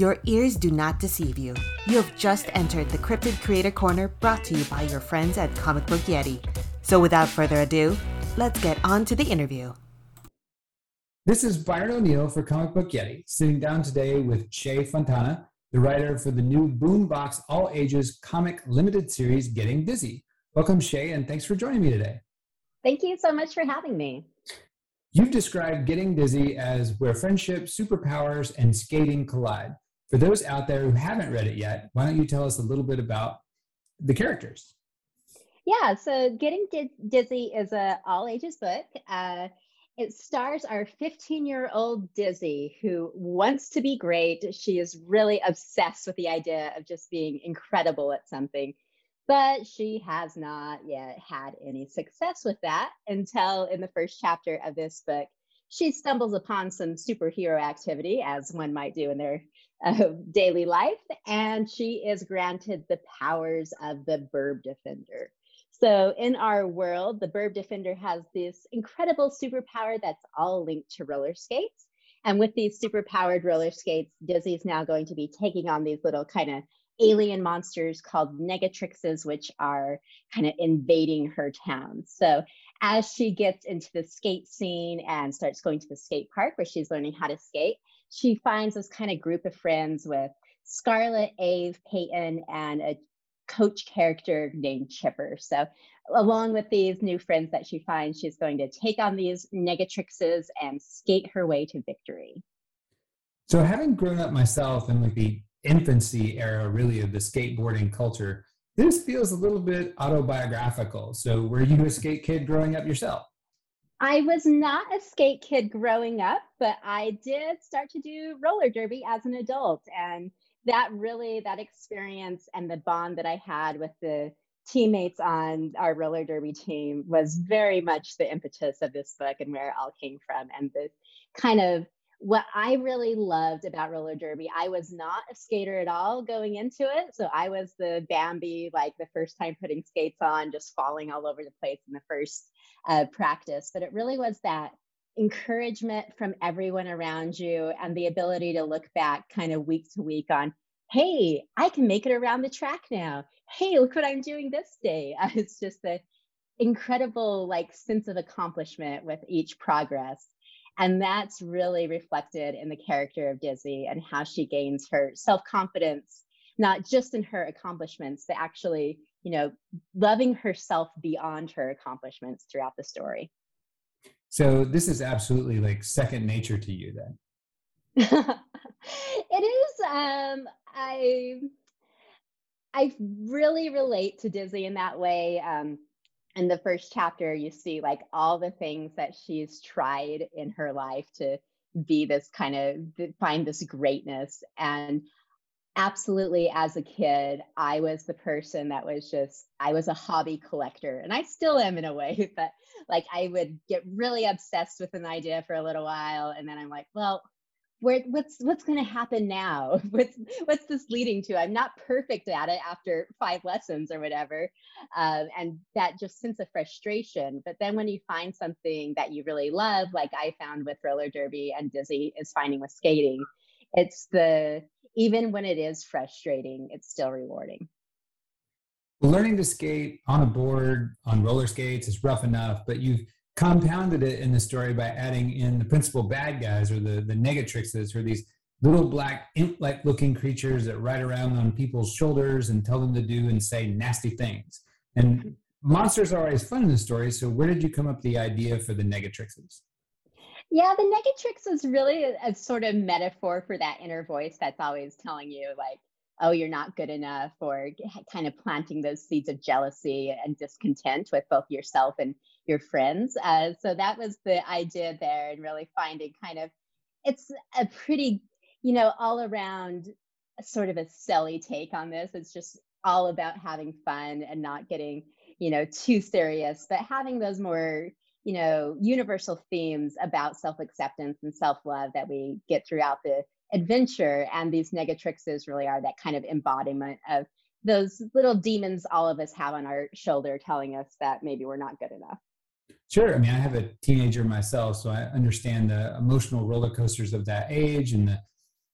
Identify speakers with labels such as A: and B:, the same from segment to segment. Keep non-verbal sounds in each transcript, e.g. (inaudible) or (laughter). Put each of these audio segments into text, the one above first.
A: Your ears do not deceive you. You have just entered the Cryptid Creator Corner brought to you by your friends at Comic Book Yeti. So without further ado, let's get on to the interview.
B: This is Byron O'Neal for Comic Book Yeti, sitting down today with Shea Fontana, the writer for the new Boombox All Ages comic limited series Getting Dizzy. Welcome, Shea, and thanks for joining me today.
C: Thank you so much for having me.
B: You've described Getting Dizzy as where friendship, superpowers, and skating collide. For those out there who haven't read it yet, why don't you tell us a little bit about the characters?
C: Yeah, so Getting Dizzy is a all ages book. Uh, it stars our 15 year old Dizzy, who wants to be great. She is really obsessed with the idea of just being incredible at something but she has not yet had any success with that until in the first chapter of this book she stumbles upon some superhero activity as one might do in their uh, daily life and she is granted the powers of the burb defender so in our world the burb defender has this incredible superpower that's all linked to roller skates and with these superpowered roller skates dizzy is now going to be taking on these little kind of alien monsters called negatrixes, which are kind of invading her town. So as she gets into the skate scene and starts going to the skate park where she's learning how to skate, she finds this kind of group of friends with Scarlett, Ave, Peyton, and a coach character named Chipper. So along with these new friends that she finds, she's going to take on these negatrixes and skate her way to victory.
B: So having grown up myself in like the infancy era, really, of the skateboarding culture. This feels a little bit autobiographical. So, were you a skate kid growing up yourself?
C: I was not a skate kid growing up, but I did start to do roller derby as an adult. And that really, that experience and the bond that I had with the teammates on our roller derby team was very much the impetus of this book and where it all came from. And the kind of what I really loved about roller derby, I was not a skater at all going into it. So I was the Bambi, like the first time putting skates on, just falling all over the place in the first uh, practice. But it really was that encouragement from everyone around you and the ability to look back kind of week to week on, hey, I can make it around the track now. Hey, look what I'm doing this day. (laughs) it's just the incredible like sense of accomplishment with each progress and that's really reflected in the character of Dizzy and how she gains her self confidence, not just in her accomplishments, but actually, you know, loving herself beyond her accomplishments throughout the story.
B: So this is absolutely like second nature to you then. (laughs)
C: it is. Um, I I really relate to Dizzy in that way. Um, in the first chapter you see like all the things that she's tried in her life to be this kind of find this greatness and absolutely as a kid i was the person that was just i was a hobby collector and i still am in a way (laughs) but like i would get really obsessed with an idea for a little while and then i'm like well where what's what's going to happen now? (laughs) What's what's this leading to? I'm not perfect at it after five lessons or whatever um, and that just sense of frustration but then when you find something that you really love like i found with roller derby and dizzy is finding with skating it's the even when it is frustrating it's still rewarding
B: learning to skate on a board on roller skates is rough enough but you've compounded it in the story by adding in the principal bad guys or the the negatrixes or these little black imp-like looking creatures that ride around on people's shoulders and tell them to do and say nasty things. And mm-hmm. monsters are always fun in the story. So where did you come up with the idea for the negatrixes?
C: Yeah, the negatrix is really a, a sort of metaphor for that inner voice that's always telling you like, oh, you're not good enough, or kind of planting those seeds of jealousy and discontent with both yourself and your friends. Uh, so that was the idea there, and really finding kind of it's a pretty, you know, all around sort of a silly take on this. It's just all about having fun and not getting, you know, too serious, but having those more you know universal themes about self-acceptance and self-love that we get throughout the adventure and these negatrixes really are that kind of embodiment of those little demons all of us have on our shoulder telling us that maybe we're not good enough
B: Sure. I mean, I have a teenager myself, so I understand the emotional roller coasters of that age and the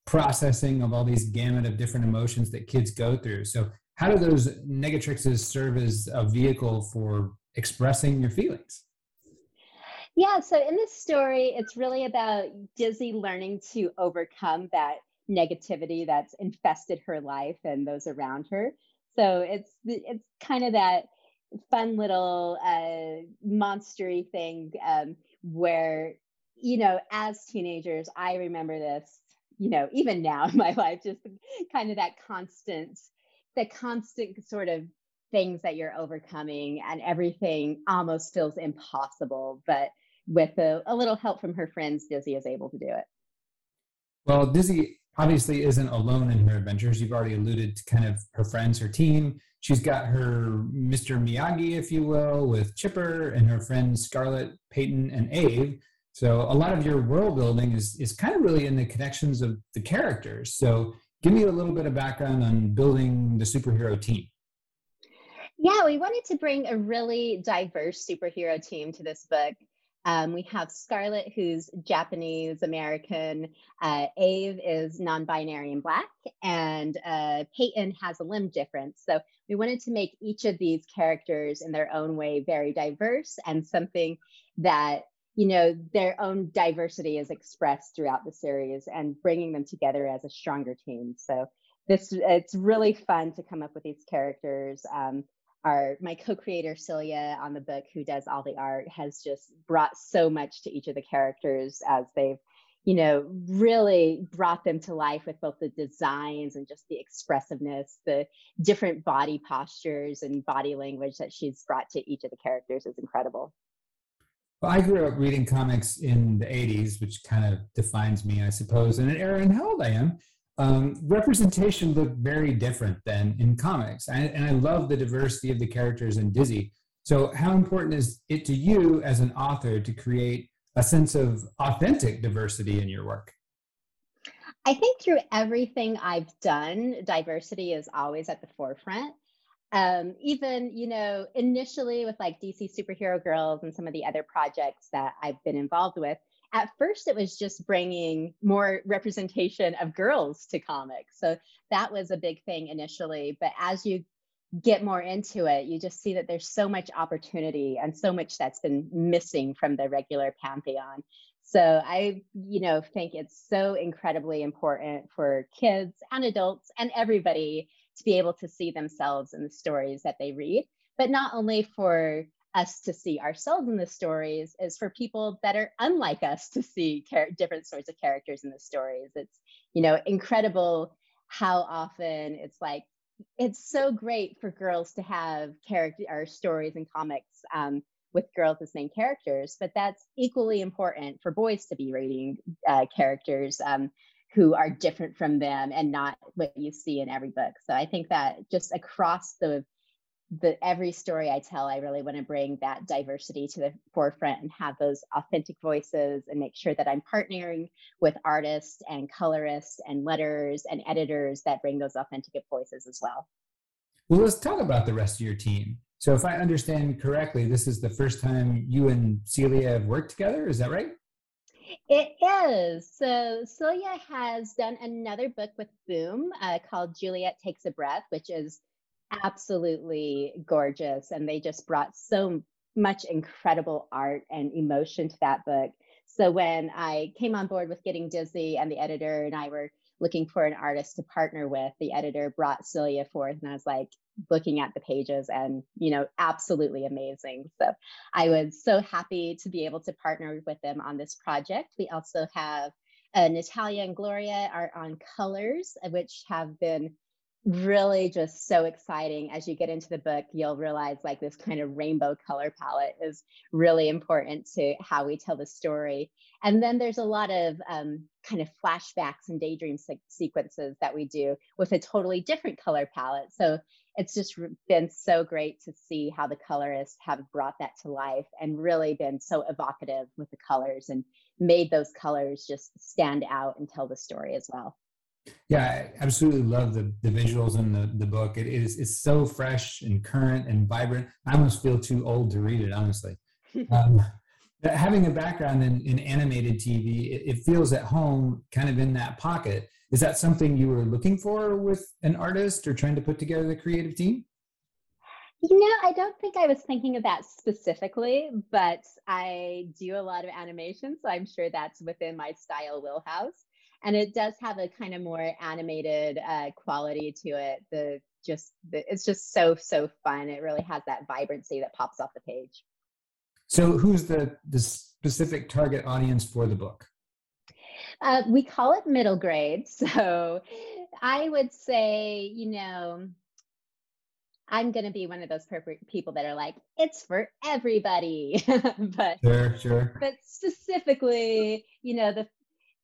B: processing of all these gamut of different emotions that kids go through. So, how do those negatrixes serve as a vehicle for expressing your feelings?
C: Yeah, so in this story, it's really about Dizzy learning to overcome that negativity that's infested her life and those around her. So it's it's kind of that fun little uh, monstery thing um, where you know as teenagers i remember this you know even now in my (laughs) life just kind of that constant the constant sort of things that you're overcoming and everything almost feels impossible but with a, a little help from her friends dizzy is able to do it
B: well dizzy obviously isn't alone in her adventures you've already alluded to kind of her friends her team she's got her mr miyagi if you will with chipper and her friends scarlett peyton and ave so a lot of your world building is is kind of really in the connections of the characters. So give me a little bit of background on building the superhero team.
C: Yeah, we wanted to bring a really diverse superhero team to this book. Um, we have Scarlett, who's Japanese American. Uh, Ave is non binary and black. And uh, Peyton has a limb difference. So we wanted to make each of these characters in their own way very diverse and something that you know their own diversity is expressed throughout the series and bringing them together as a stronger team so this it's really fun to come up with these characters um, our my co-creator celia on the book who does all the art has just brought so much to each of the characters as they've you know really brought them to life with both the designs and just the expressiveness the different body postures and body language that she's brought to each of the characters is incredible
B: well, I grew up reading comics in the 80s, which kind of defines me, I suppose, in an era and how old I am. Um, representation looked very different than in comics. I, and I love the diversity of the characters in Dizzy. So, how important is it to you as an author to create a sense of authentic diversity in your work?
C: I think through everything I've done, diversity is always at the forefront um, even you know initially with like dc superhero girls and some of the other projects that i've been involved with at first it was just bringing more representation of girls to comics. So that was a big thing initially but as you get more into it you just see that there's so much opportunity and so much that's been missing from the regular pantheon. So i you know think it's so incredibly important for kids and adults and everybody to be able to see themselves in the stories that they read, but not only for us to see ourselves in the stories is for people that are unlike us to see char- different sorts of characters in the stories it's you know incredible how often it's like it's so great for girls to have character or stories and comics um, with girls as main characters but that's equally important for boys to be reading uh, characters um, who are different from them and not what you see in every book. So I think that just across the the every story I tell, I really want to bring that diversity to the forefront and have those authentic voices and make sure that I'm partnering with artists and colorists and letters and editors that bring those authentic voices as well.
B: Well, let's talk about the rest of your team. So, if I understand correctly, this is the first time you and Celia have worked together. Is that right?
C: It is. So Celia has done another book with Boom uh, called Juliet Takes a Breath, which is absolutely gorgeous. And they just brought so much incredible art and emotion to that book. So when I came on board with Getting Dizzy and the editor and I were looking for an artist to partner with, the editor brought Celia forth, and I was like looking at the pages and, you know, absolutely amazing. So I was so happy to be able to partner with them on this project. We also have uh, Natalia and Gloria are on colors, which have been really just so exciting. As you get into the book you'll realize like this kind of rainbow color palette is really important to how we tell the story. And then there's a lot of um, kind of flashbacks and daydream se- sequences that we do with a totally different color palette. So it's just been so great to see how the colorists have brought that to life and really been so evocative with the colors and made those colors just stand out and tell the story as well
B: yeah, I absolutely love the, the visuals in the, the book. It is it's so fresh and current and vibrant. I almost feel too old to read it, honestly. (laughs) um, having a background in, in animated TV, it, it, feels at home kind of in that pocket. Is that something you were looking for with an artist or trying to put together the creative team?
C: You know, I don't think I was thinking of that specifically, but I do a lot of animation, so I'm sure that's within my style wheelhouse. And it does have a kind of more animated uh, quality to it. The just the, it's just so so fun. It really has that vibrancy that pops off the page.
B: So, who's the the specific target audience for the book?
C: Uh, we call it middle grade. (laughs) So, I would say, you know, I'm going to be one of those perfect people that are like, it's for everybody. (laughs) but
B: sure, sure.
C: But specifically, you know, the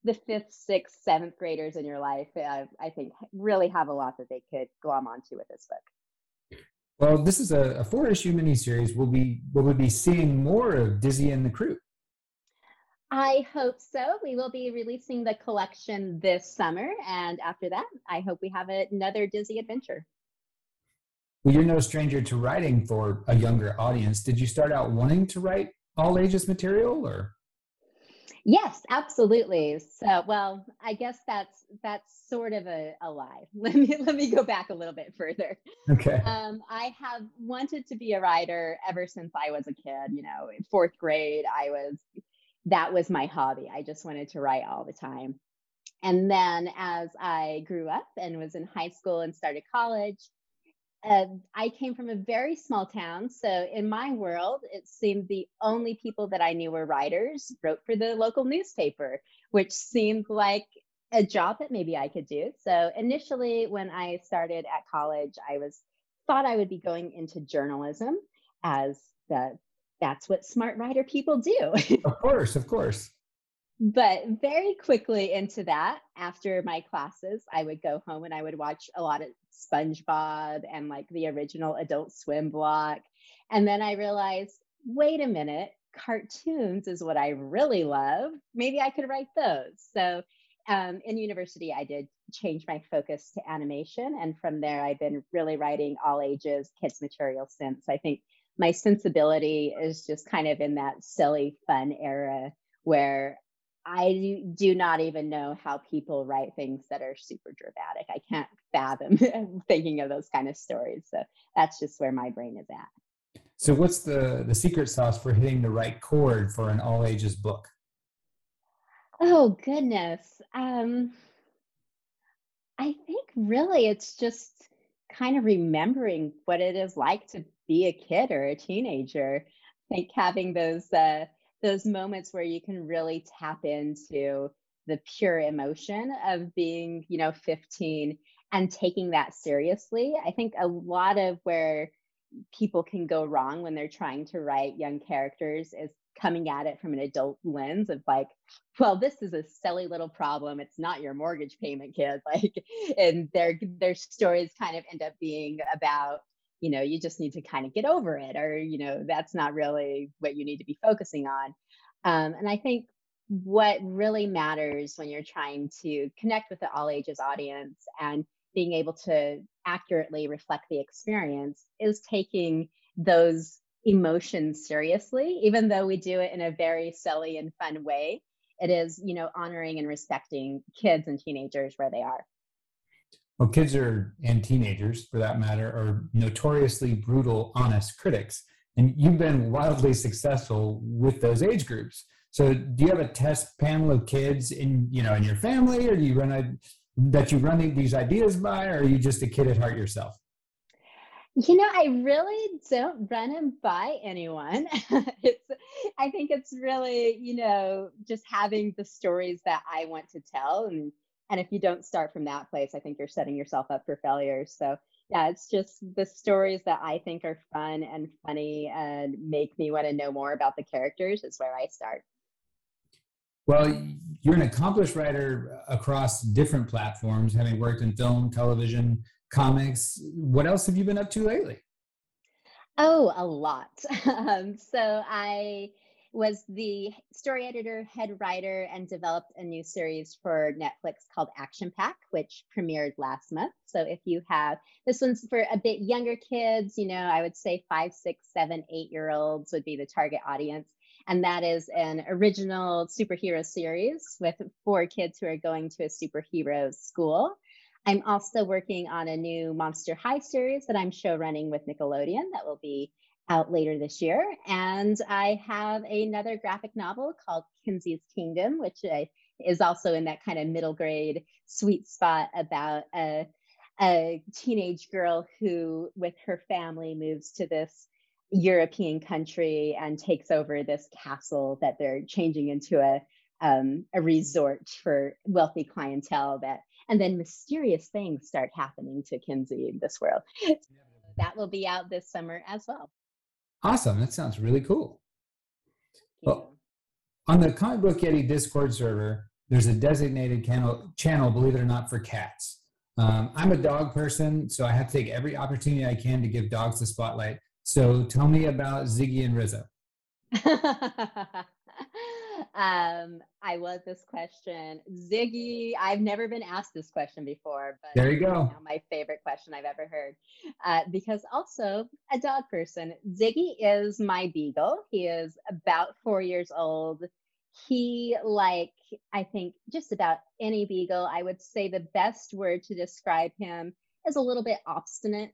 C: the fifth, sixth, seventh graders in your life, uh, I think, really have a lot that they could glom onto with this book.
B: Well, this is a, a four issue miniseries. We'll be we'll we be seeing more of Dizzy and the crew?
C: I hope so. We will be releasing the collection this summer, and after that, I hope we have another Dizzy adventure.
B: Well, you're no stranger to writing for a younger audience. Did you start out wanting to write all ages material or?
C: Yes, absolutely. So, well, I guess that's that's sort of a, a lie. (laughs) Let me let me go back a little bit further.
B: Okay.
C: Um, I have wanted to be a writer ever since I was a kid. You know, in fourth grade, I was that was my hobby. I just wanted to write all the time. And then as I grew up and was in high school and started college, uh, I came from a very small town. So in my world, it seemed the only people that I knew were writers, wrote for the local newspaper, which seemed like a job that maybe I could do. So initially, when I started at college, I was thought I would be going into journalism as the that's what smart writer people do.
B: of course, of course
C: but very quickly into that after my classes i would go home and i would watch a lot of spongebob and like the original adult swim block. And then i realized wait a minute cartoons is what i really love. Maybe i could write those. So um, in university i did change my focus to animation. And from there i've been really writing all ages kids material since. I think my sensibility is just kind of in that silly fun era where I do not even know how people write things that are super dramatic. I can't fathom (laughs) thinking of those kind of stories. So that's just where my brain is at.
B: So what's the the secret sauce for hitting the right chord for an all ages book?
C: Oh goodness. Um I think really it's just kind of remembering what it is like to be a kid or a teenager. I think having those uh those moments where you can really tap into the pure emotion of being, you know, 15 and taking that seriously. I think a lot of where people can go wrong when they're trying to write young characters is coming at it from an adult lens of like well this is a silly little problem it's not your mortgage payment kid (laughs) like and their their stories kind of end up being about you know you just need to kind of get over it or you know that's not really what you need to be focusing on. Um, and i think what really matters when you're trying to connect with the all ages audience and being able to accurately reflect the experience is taking those emotions seriously even though we do it in a very silly and fun way. It is you know honoring and respecting kids and teenagers where they are
B: well, kids are, and teenagers for that matter, are notoriously brutal, honest critics. And you've been wildly successful with those age groups. So do you have a test panel of kids in, you know, in your family or do you run a, that you run these ideas by, or are you just a kid at heart yourself?
C: You know, I really don't run them by anyone. (laughs) it's, I think it's really, you know, just having the stories that I want to tell and and if you don't start from that place, I think you're setting yourself up for failure. So yeah, it's just the stories that I think are fun and funny and make me want to know more about the characters is where I start.
B: Well, you're an accomplished writer across different platforms, having worked in film, television, comics. What else have you been up to lately?
C: Oh, a lot. (laughs) um, so I was the story editor, head writer, and developed a new series for Netflix called Action Pack, which premiered last month. So if you have this one's for a bit younger kids, you know, I would say five, six, seven, eight year olds would be the target audience. and that is an original superhero series with four kids who are going to a superhero school. I'm also working on a new Monster High series that I'm show running with Nickelodeon that will be out later this year. And I have another graphic novel called Kinsey's Kingdom, which I, is also in that kind of middle grade sweet spot about a, a teenage girl who, with her family, moves to this European country and takes over this castle that they're changing into a um, a resort for wealthy clientele that and then mysterious things start happening to Kinsey in this world. that will be out this summer as well.
B: Awesome. That sounds really cool. Well, on the Comic Book Yeti Discord server, there's a designated channel, channel believe it or not, for cats. Um, I'm a dog person, so I have to take every opportunity I can to give dogs the spotlight. So tell me about Ziggy and Rizzo. (laughs)
C: um, I love this question. Ziggy, I've never been asked this question before, but
B: there you go.
C: my favorite question I've ever heard. Uh, because also a dog person. Ziggy is my beagle. He is about four years old. He, like, I think just about any beagle, I would say the best word to describe him is a little bit obstinate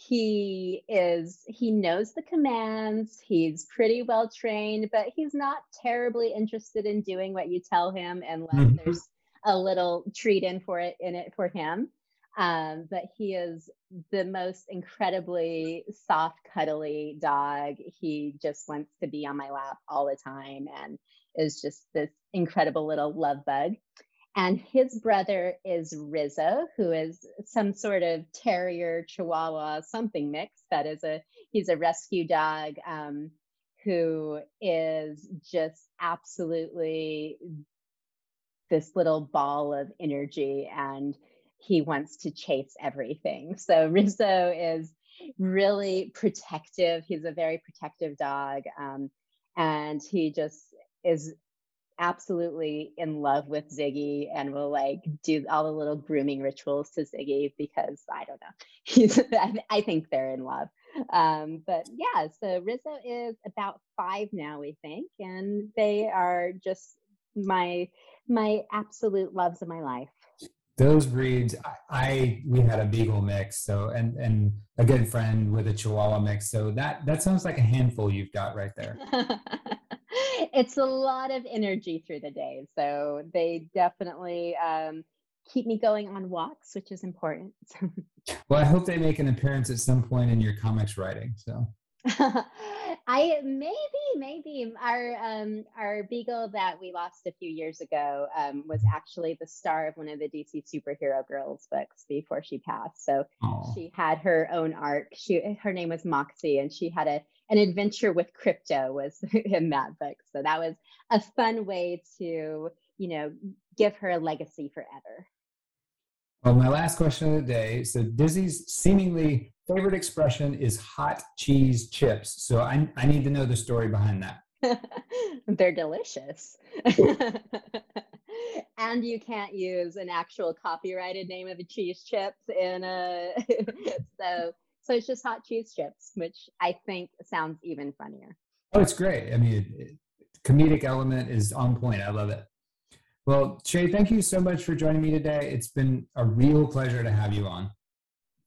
C: he is he knows the commands he's pretty well trained but he's not terribly interested in doing what you tell him unless mm-hmm. there's a little treat in for it in it for him. Um, but he is the most incredibly soft cuddly dog. He just wants to be on my lap all the time and is just this incredible little love bug and his brother is Rizzo, who is some sort of terrier, chihuahua, something mix. That is a he's a rescue dog um, who is just absolutely this little ball of energy, and he wants to chase everything. So Rizzo is really protective. He's a very protective dog, um, and he just is absolutely in love with Ziggy and will like do all the little grooming rituals to Ziggy because I don't know. (laughs) He's I, think they're in love. Um, but yeah, so Rizzo is about five now, we think, and they are just my my absolute loves of my life.
B: Those breeds, I, I we had a beagle mix, so and and a good friend with a Chihuahua mix. So that that sounds like a handful you've got right there. (laughs)
C: it's a lot of energy through the day. So they definitely um, keep me going on walks, which is important. (laughs)
B: well, I hope they make an appearance at some point in your comics writing. So. (laughs)
C: I maybe maybe our um our beagle that we lost a few years ago um was actually the star of one of the DC superhero girls books before she passed. So Aww. she had her own arc. She her name was Moxie and she had a an adventure with Krypto was (laughs) in that book. So that was a fun way to, you know, give her a legacy forever.
B: Well, my last question of the day. So Dizzy's seemingly favorite expression is hot cheese chips. So I, I need to know the story behind that. (laughs)
C: They're delicious. (laughs) and you can't use an actual copyrighted name of a cheese chips in a (laughs) so so it's just hot cheese chips, which I think sounds even funnier.
B: Oh, it's great. I mean, comedic element is on point. I love it. Well, Shea, thank you so much for joining me today. It's been a real pleasure to have you on.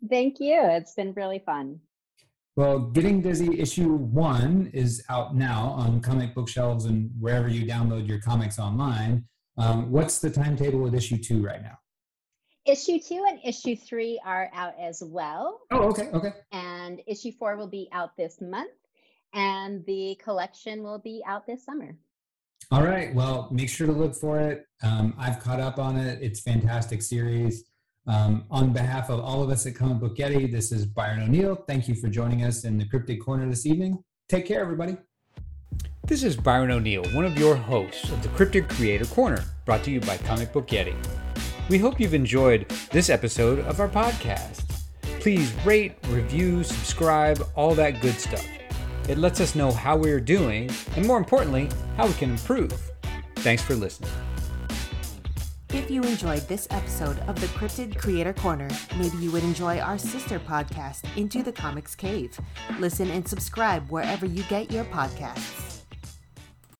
C: Thank you. It's been really fun.
B: Well, Getting Dizzy issue one is out now on comic book shelves and wherever you download your comics online. Um, what's the timetable with issue two right now?
C: Issue two and issue three are out as well.
B: Oh, okay, okay.
C: And issue four will be out this month, and the collection will be out this summer.
B: All right. Well, make sure to look for it. Um, I've caught up on it. It's fantastic series. Um, on behalf of all of us at Comic Book Yeti, this is Byron O'Neal. Thank you for joining us in the Cryptid Corner this evening. Take care, everybody.
D: This is Byron O'Neal, one of your hosts of the Cryptid Creator Corner, brought to you by Comic Book Yeti. We hope you've enjoyed this episode of our podcast. Please rate, review, subscribe, all that good stuff. It lets us know how we're doing, and more importantly, how we can improve. Thanks for listening.
A: If you enjoyed this episode of the Cryptid Creator Corner, maybe you would enjoy our sister podcast, Into the Comics Cave. Listen and subscribe wherever you get your podcasts.